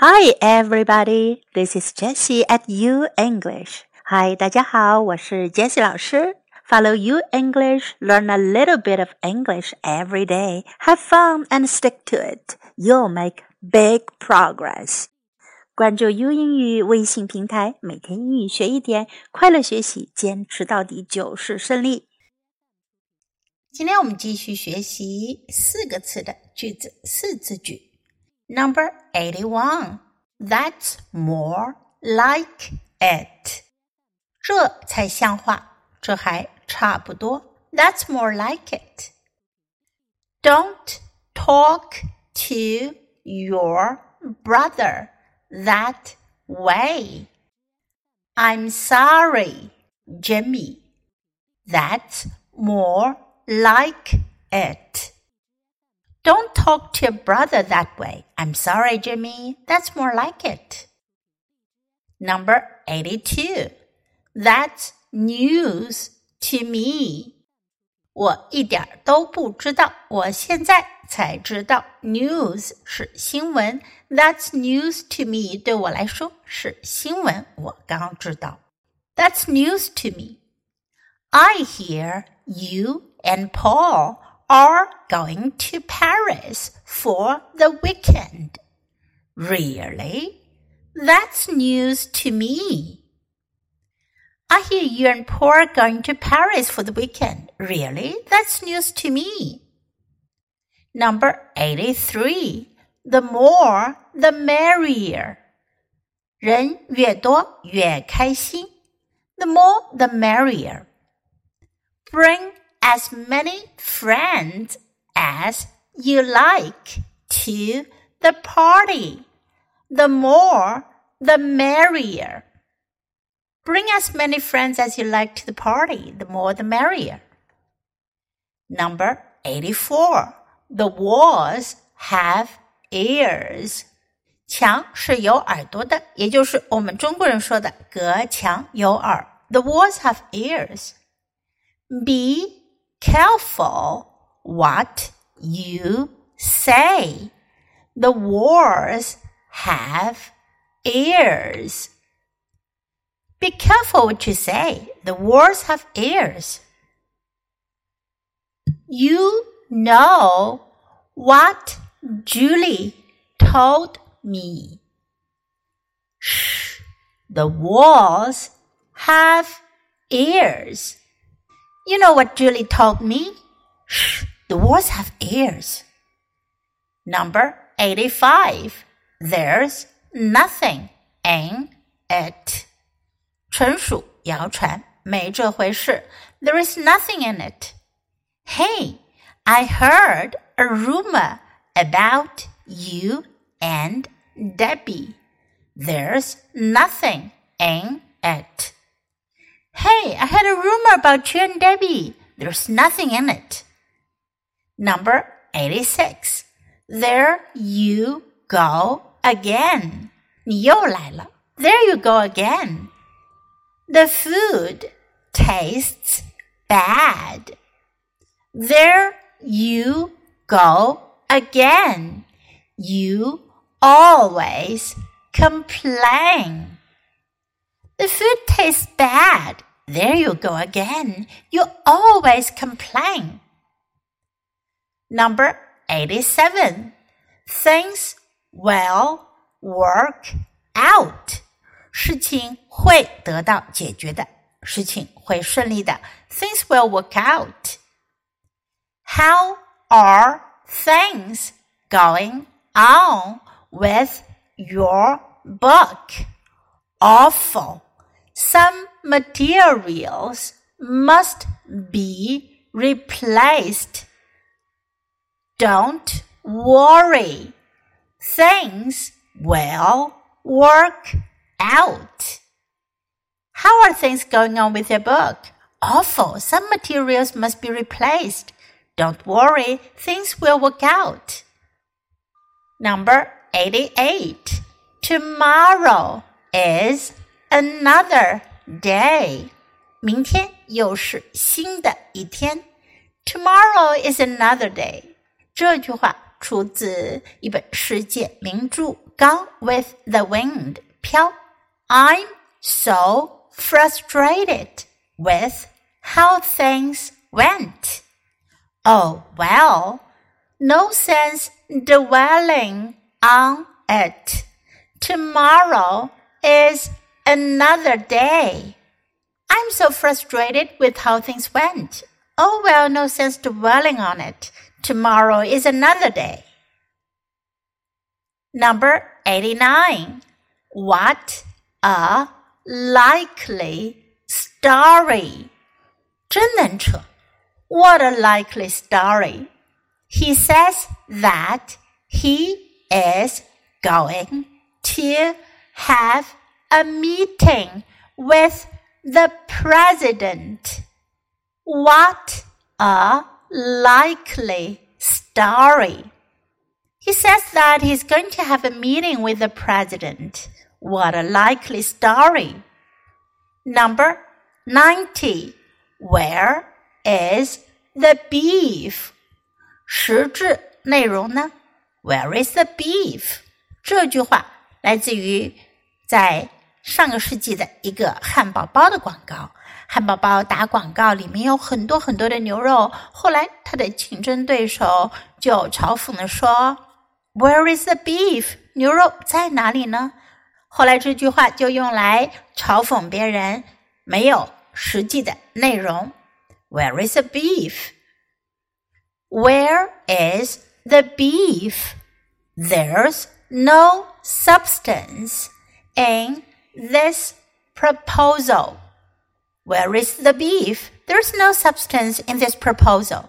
Hi, everybody. This is Jessie at U English. Hi, 大家好，我是 Jessie 老师。Follow U English, learn a little bit of English every day. Have fun and stick to it. You'll make big progress. 关注 U 英语微信平台，每天英语学一点，快乐学习，坚持到底就是胜利。今天我们继续学习四个词的句子，四字句。 Number 81. That's more like it. 这才像话，这还差不多。That's more like it. Don't talk to your brother that way. I'm sorry, Jimmy. That's more like it. Don't talk to your brother that way. I'm sorry, Jimmy. That's more like it. Number 82. That's news to me. 我一点都不知道，我现在才知道。News 是新闻，That's news to me 对我来说是新闻，我刚知道。That's news to me. I hear you and Paul are going to Paris for the weekend. Really? That's news to me. I hear you and Paul are going to Paris for the weekend. Really? That's news to me. Number 83. The more, the merrier. 人越多越开心. The more, the merrier. Bring as many friends as you like to the party. The more, the merrier. Bring as many friends as you like to the party. The more, the merrier. Number 84. The walls have ears. 墙是有耳朵的，也就是我们中国人说的隔墙有耳。The walls have ears. Be careful what you say. The walls have ears. Be careful what you say. The walls have ears. You know what Julie told me. Shh, the walls have ears. You know what Julie told me? Shh, the walls have ears. Number 85. There's nothing in it. 纯属谣传，没这回事。There is nothing in it. Hey, I heard a rumor about you and Debbie. There's nothing in it. Hey, I had a rumor about you and Debbie. There's nothing in it. Number 86. There you go again. 你又来了. There you go again. The food tastes bad. There you go again. You always complain. The food tastes bad. There you go again. You always complain. Number 87. Things will work out. 事情会得到解决的，事情会顺利的。Things will work out. How are things going on with your book? Awful. Some materials must be replaced. Don't worry. Things will work out. How are things going on with your book? Awful. Some materials must be replaced. Don't worry. Things will work out. Number 88. Tomorrow is another day. 明天又是新的一天。Tomorrow is another day. 这句话出自一本世界名著《 gone with the wind. 飘。I'm so frustrated with how things went. Oh well, no sense dwelling on it. Tomorrow is another day. I'm so frustrated with how things went. Oh well, no sense dwelling on it. Tomorrow is another day. Number 89. What a likely story. 真能扯. What a likely story. He says that he is going to have a meeting with the president. What a likely story. He says that he's going to have a meeting with the president. What a likely story. Number 90. Where is the beef? 实质内容呢？Where is the beef？这句话来自于在 上个世纪的一个汉堡包的广告。汉堡包打广告里面有很多很多的牛肉，后来他的竞争对手就嘲讽的说：“Where is the beef？牛肉在哪里呢？”后来这句话就用来嘲讽别人没有实际的内容。Where is the beef? Where is the beef? There's no substance in this proposal. Where is the beef? There's no substance in this proposal.